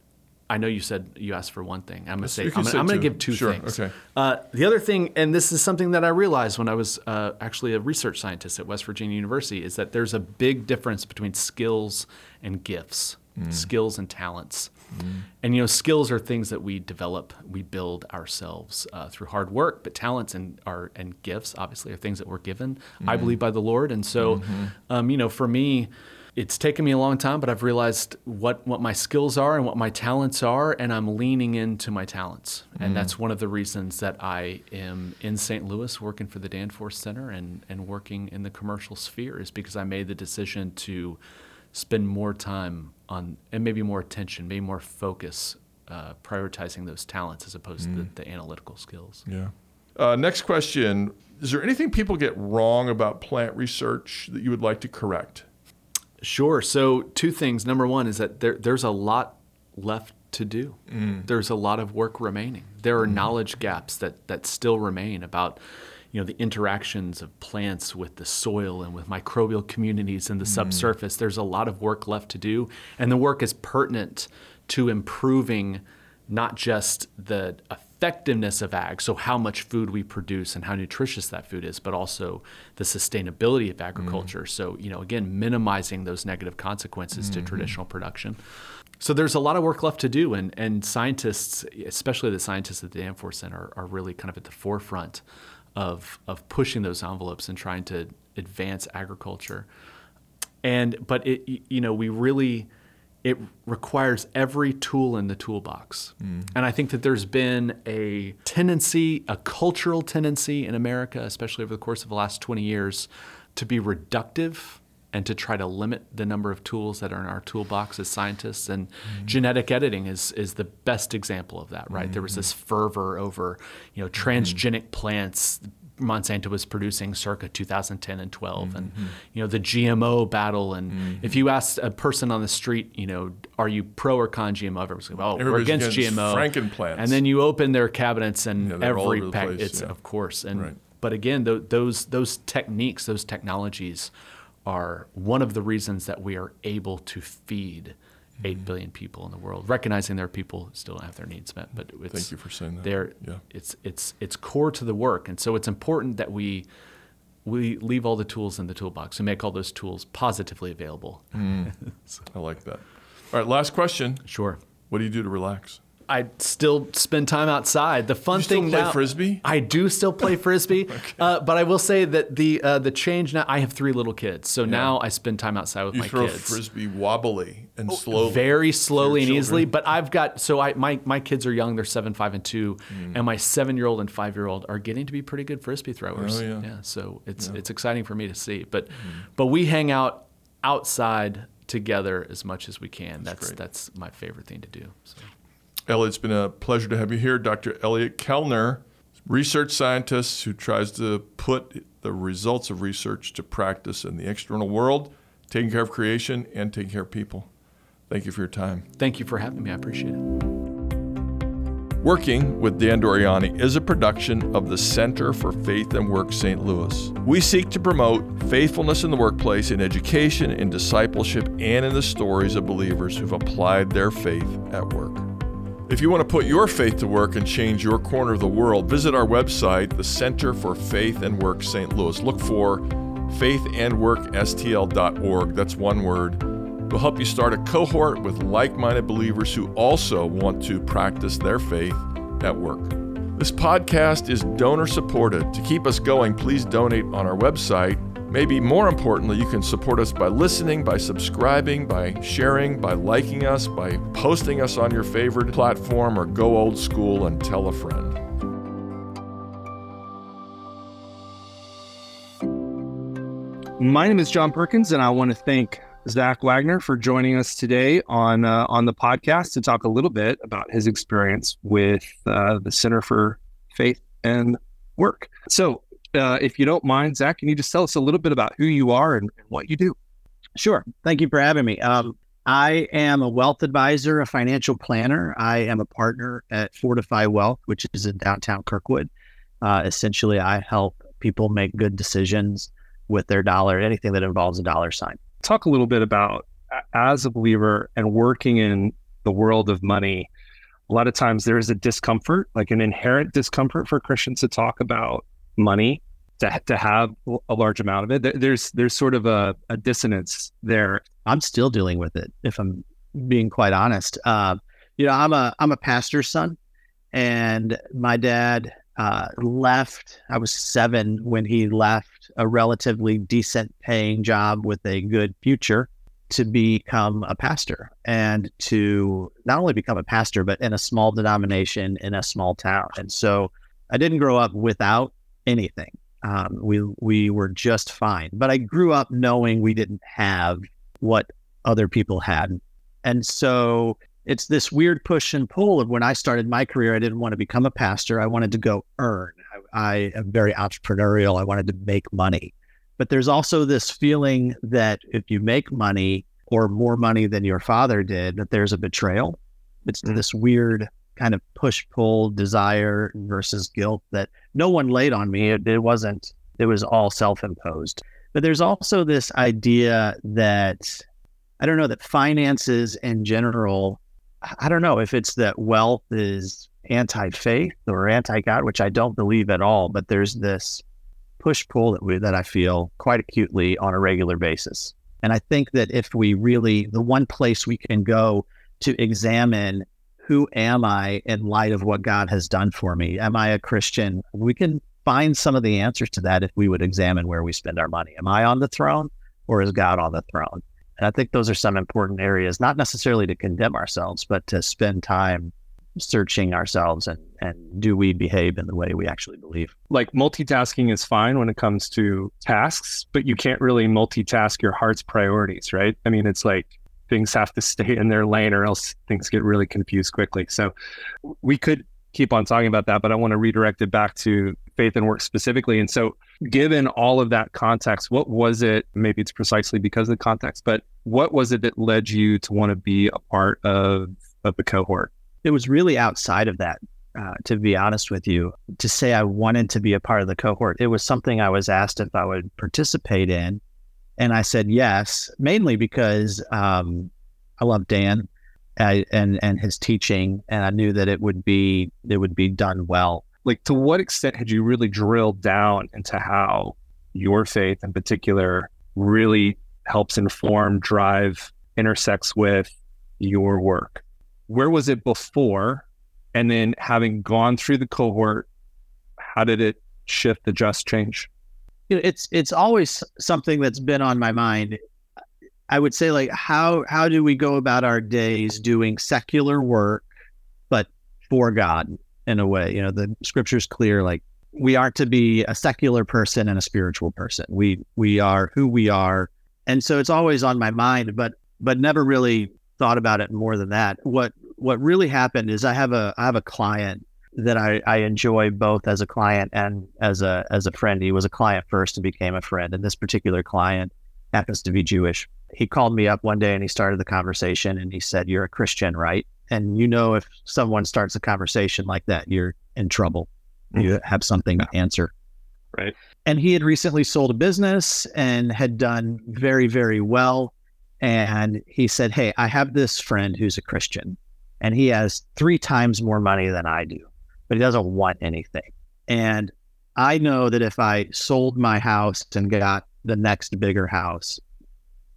I know you said you asked for one thing. I'm gonna say I'm, gonna, give two sure, things. Okay. Uh, the other thing, and this is something that I realized when I was uh, actually a research scientist at West Virginia University, is that there's a big difference between skills and gifts, mm. skills and talents. Mm. And you know, skills are things that we develop, we build ourselves uh, through hard work. But talents and are and gifts, obviously, are things that we're given. Mm. I believe by the Lord, and so, mm-hmm. um, you know, for me it's taken me a long time, but I've realized what, what my skills are and what my talents are, and I'm leaning into my talents. And mm. that's one of the reasons that I am in St. Louis working for the Danforth Center and, and working in the commercial sphere, is because I made the decision to spend more time on, and maybe more attention, maybe more focus, uh, prioritizing those talents as opposed mm. to the, mm. the, analytical skills. Yeah. Uh, next question Is there anything people get wrong about plant research that you would like to correct? Sure. So, two things. Number one is that there, there's a lot left to do. Mm. There's a lot of work remaining. There are mm. knowledge gaps that, that still remain about you know the interactions of plants with the soil and with microbial communities in the mm. subsurface. There's a lot of work left to do, and the work is pertinent to improving not just the effectiveness of ag, so how much food we produce and how nutritious that food is, but also the sustainability of agriculture. Mm. So, you know, again, minimizing those negative consequences mm-hmm. to traditional production. So there's a lot of work left to do, and, and scientists, especially the scientists at the Danforth Center, are, are really kind of at the forefront of, of pushing those envelopes and trying to advance agriculture. And but it you know we really it requires every tool in the toolbox. Mm. And I think that there's been a tendency, a cultural tendency in America, especially over the course of the last 20 years, to be reductive and to try to limit the number of tools that are in our toolbox as scientists. And mm. genetic editing is, is the best example of that, right? Mm. There was this fervor over, you know, transgenic plants, Monsanto was producing circa 2010 and 12, mm-hmm. and you know the GMO battle. And mm-hmm. if you ask a person on the street, you know, are you pro or con GMO? Everyone's like, oh, we're against, against GMO. Frankenplants. And then you open their cabinets, and yeah, every pack, it's yeah. of course. And right. but again, th- those those techniques, those technologies, are one of the reasons that we are able to feed. Eight mm-hmm. billion people in the world, recognizing there are people who still don't have their needs met, but it's, thank you for saying that. Yeah. it's it's it's core to the work, and so it's important that we we leave all the tools in the toolbox and make all those tools positively available. Mm, so. I like that. All right, last question. Sure. What do you do to relax? I still spend time outside. The fun you thing still play now, frisbee. I do still play frisbee, okay. uh, but I will say that the uh, the change now. I have three little kids, so yeah. now I spend time outside with you my throw kids. frisbee wobbly and oh, slowly, very slowly and children. easily. But I've got so I my my kids are young; they're seven, five, and two, mm. and my seven year old and five year old are getting to be pretty good frisbee throwers. Oh, yeah. yeah, so it's yeah. it's exciting for me to see. But mm. but we hang out outside together as much as we can. That's that's, that's my favorite thing to do. So. Elliot, it's been a pleasure to have you here. Dr. Elliot Kellner, research scientist who tries to put the results of research to practice in the external world, taking care of creation and taking care of people. Thank you for your time. Thank you for having me. I appreciate it. Working with Dan Doriani is a production of the Center for Faith and Work St. Louis. We seek to promote faithfulness in the workplace, in education, in discipleship, and in the stories of believers who've applied their faith at work. If you want to put your faith to work and change your corner of the world, visit our website, the Center for Faith and Work St. Louis. Look for faithandworkstl.org. That's one word. We'll help you start a cohort with like minded believers who also want to practice their faith at work. This podcast is donor supported. To keep us going, please donate on our website. Maybe more importantly, you can support us by listening, by subscribing, by sharing, by liking us, by posting us on your favorite platform, or go old school and tell a friend. My name is John Perkins, and I want to thank Zac Waggener for joining us today on uh, on the podcast to talk a little bit about his experience with uh, the Center for Faith and Work. So, uh, if you don't mind, Zac, can you just tell us a little bit about who you are and, and what you do? Sure. Thank you for having me. Um, I am a wealth advisor, a financial planner. I am a partner at Fortify Wealth, which is in downtown Kirkwood. Uh, essentially, I help people make good decisions with their dollar, anything that involves a dollar sign talk a little bit about as a believer and working in the world of money a lot of times there is a discomfort like an inherent discomfort for christians to talk about money to, to have a large amount of it there's there's sort of a, a dissonance there i'm still dealing with it if i'm being quite honest uh, you know i'm a i'm a pastor's son and my dad uh, left. I was seven when he left a relatively decent paying job with a good future to become a pastor and to not only become a pastor, but in a small denomination in a small town. And so I didn't grow up without anything. Um, we we were just fine, but I grew up knowing we didn't have what other people had, and so it's this weird push and pull of when I started my career, I didn't want to become a pastor. I wanted to go earn. I, I am very entrepreneurial. I wanted to make money. But there's also this feeling that if you make money or more money than your father did, that there's a betrayal. It's mm-hmm. this weird kind of push pull desire versus guilt that no one laid on me. It, it wasn't, it was all self imposed. But there's also this idea that I don't know that finances in general I don't know if it's that wealth is anti faith or anti God, which I don't believe at all, but there's this push pull that we, that I feel quite acutely on a regular basis. And I think that if we really, the one place we can go to examine who am I in light of what God has done for me? Am I a Christian? We can find some of the answers to that if we would examine where we spend our money. Am I on the throne or is God on the throne? And I think those are some important areas, not necessarily to condemn ourselves, but to spend time searching ourselves and, and do we behave in the way we actually believe. Like multitasking is fine when it comes to tasks, but you can't really multitask your heart's priorities, right? I mean, it's like things have to stay in their lane or else things get really confused quickly. So we could keep on talking about that, but I want to redirect it back to faith and work specifically. And so, given all of that context, what was it? Maybe it's precisely because of the context, but what was it that led you to want to be a part of, of the cohort? It was really outside of that. Uh, to be honest with you, to say I wanted to be a part of the cohort, it was something I was asked if I would participate in. And I said yes, mainly because um, I love Dan uh, and and his teaching, and I knew that it would be it would be done well like to what extent had you really drilled down into how your faith in particular really helps inform, drive, intersects with your work? Where was it before? And then having gone through the cohort, how did it shift, adjust, change? It's it's always something that's been on my mind. I would say like how how do we go about our days doing secular work, but for God? in a way. You know, the scripture's clear like we aren't to be a secular person and a spiritual person. We we are who we are. And so it's always on my mind, but but never really thought about it more than that. What what really happened is I have a I have a client that I, I enjoy both as a client and as a as a friend. He was a client first and became a friend. And this particular client happens to be Jewish. he called me up one day and he started the conversation and he said, You're a Christian, right? And you know, if someone starts a conversation like that, you're in trouble. Mm-hmm. You have something to answer. Right. And he had recently sold a business and had done very, very well. And he said, Hey, I have this friend who's a Christian and he has three times more money than I do, but he doesn't want anything. And I know that if I sold my house and got the next bigger house,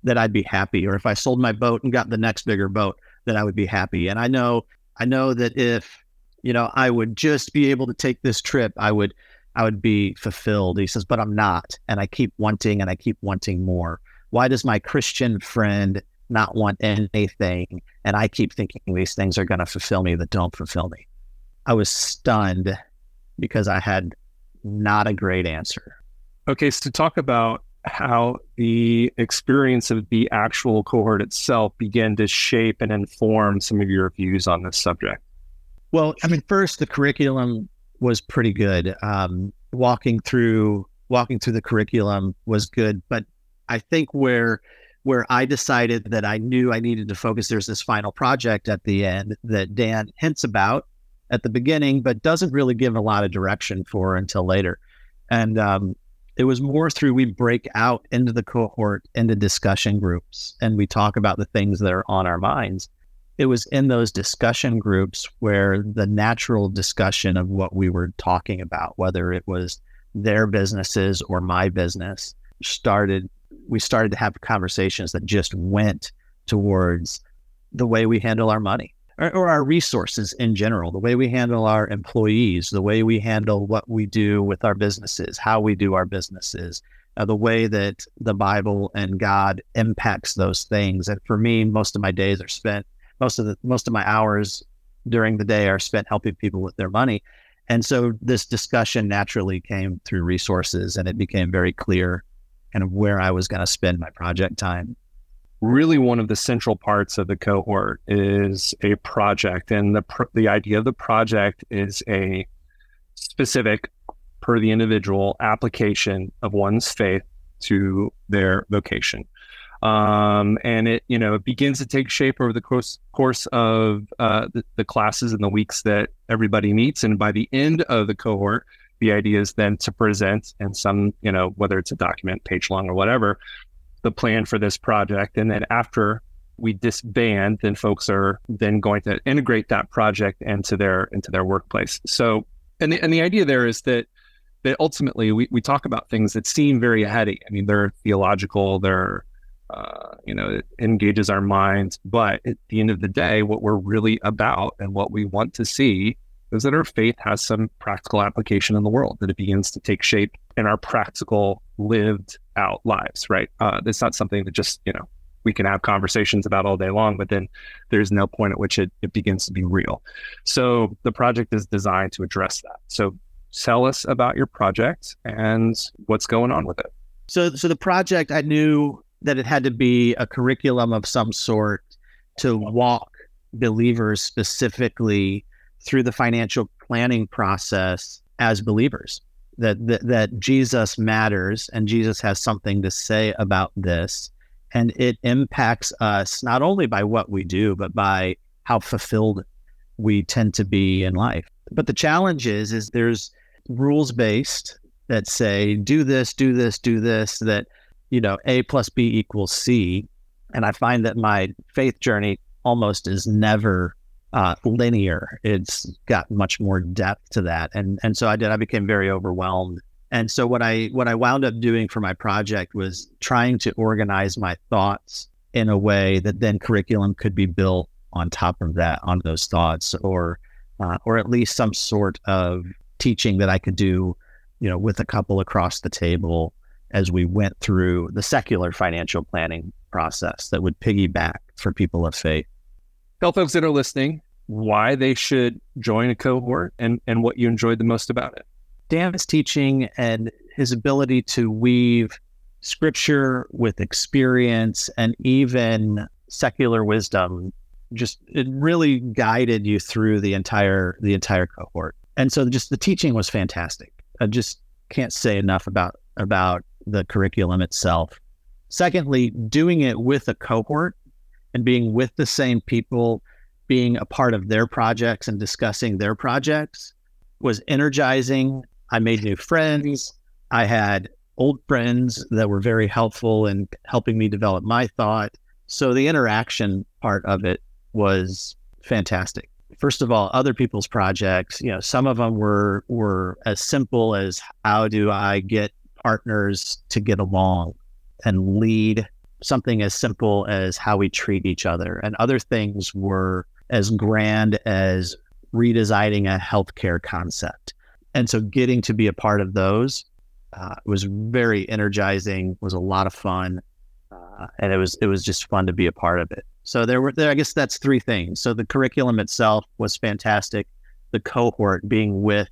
that I'd be happy. Or if I sold my boat and got the next bigger boat, that I would be happy. And I know, I know that if, you know, I would just be able to take this trip, I would, I would be fulfilled. He says, but I'm not. And I keep wanting and I keep wanting more. Why does my Christian friend not want anything? And I keep thinking these things are going to fulfill me that don't fulfill me. I was stunned because I had not a great answer. Okay, so to talk about how the experience of the actual cohort itself began to shape and inform some of your views on this subject? Well, I mean, first the curriculum was pretty good. Um, walking through walking through the curriculum was good, but I think where where I decided that I knew I needed to focus, there's this final project at the end that Dan hints about at the beginning, but doesn't really give a lot of direction for until later. And um, it was more through we break out into the cohort into discussion groups and we talk about the things that are on our minds it was in those discussion groups where the natural discussion of what we were talking about whether it was their businesses or my business started we started to have conversations that just went towards the way we handle our money or, or, our resources in general, the way we handle our employees, the way we handle what we do with our businesses, how we do our businesses, uh, the way that the Bible and God impacts those things. And for me, most of my days are spent, most of the most of my hours during the day are spent helping people with their money. And so this discussion naturally came through resources and it became very clear kind of where I was going to spend my project time really one of the central parts of the cohort is a project. And the pr- the idea of the project is a specific per the individual application of one's faith to their vocation. Um, and it you know it begins to take shape over the course course of uh, the, the classes and the weeks that everybody meets. And by the end of the cohort the idea is then to present and some you know whether it's a document page long or whatever the plan for this project. And then after we disband, then folks are then going to integrate that project into their into their workplace. So and the, and the idea there is that that ultimately we, we talk about things that seem very heady. I mean, they're theological, they're uh, you know, it engages our minds. But at the end of the day, what we're really about and what we want to see is that our faith has some practical application in the world, that it begins to take shape in our practical, lived out lives, right? Uh, it's not something that just, you know, we can have conversations about all day long, but then there's no point at which it, it begins to be real. So the project is designed to address that. So tell us about your project and what's going on with it. So, so the project, I knew that it had to be a curriculum of some sort to walk believers specifically through the financial planning process as believers that, that that Jesus matters and Jesus has something to say about this. And it impacts us not only by what we do but by how fulfilled we tend to be in life. But the challenge is is there's rules based that say do this do this do this that you know a plus b equals c. And i find that my faith journey almost is never uh, linear. It's got much more depth to that, and and so I did. I became very overwhelmed, and so what I what I wound up doing for my project was trying to organize my thoughts in a way that then curriculum could be built on top of that, on those thoughts, or uh, or at least some sort of teaching that I could do, you know, with a couple across the table as we went through the secular financial planning process that would piggyback for people of faith tell folks that are listening why they should join a cohort and, and what you enjoyed the most about it. Dan's teaching and his ability to weave scripture with experience and even secular wisdom just it really guided you through the entire the entire cohort. And so just the teaching was fantastic. I just can't say enough about about the curriculum itself. Secondly, doing it with a cohort and being with the same people, being a part of their projects and discussing their projects was energizing. I made new friends. I had old friends that were very helpful in helping me develop my thought. So the interaction part of it was fantastic. First of all, other people's projects, you know, some of them were were as simple as how do I get partners to get along and lead something as simple as how we treat each other. And other things were as grand as redesigning a healthcare concept. And so getting to be a part of those uh, was very energizing, was a lot of fun. Uh, and it was it was just fun to be a part of it. So there were there I guess that's three things. So the curriculum itself was fantastic. The cohort being with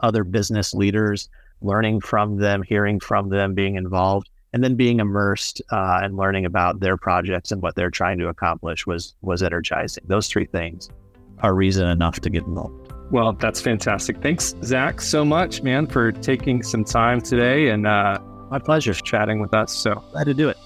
other business leaders, learning from them, hearing from them, being involved, and then being immersed uh, and learning about their projects and what they're trying to accomplish was was energizing. Those three things are reason enough to get involved. Well, that's fantastic. Thanks, Zac, so much, man, for taking some time today and uh, my pleasure chatting with us. So glad to do it.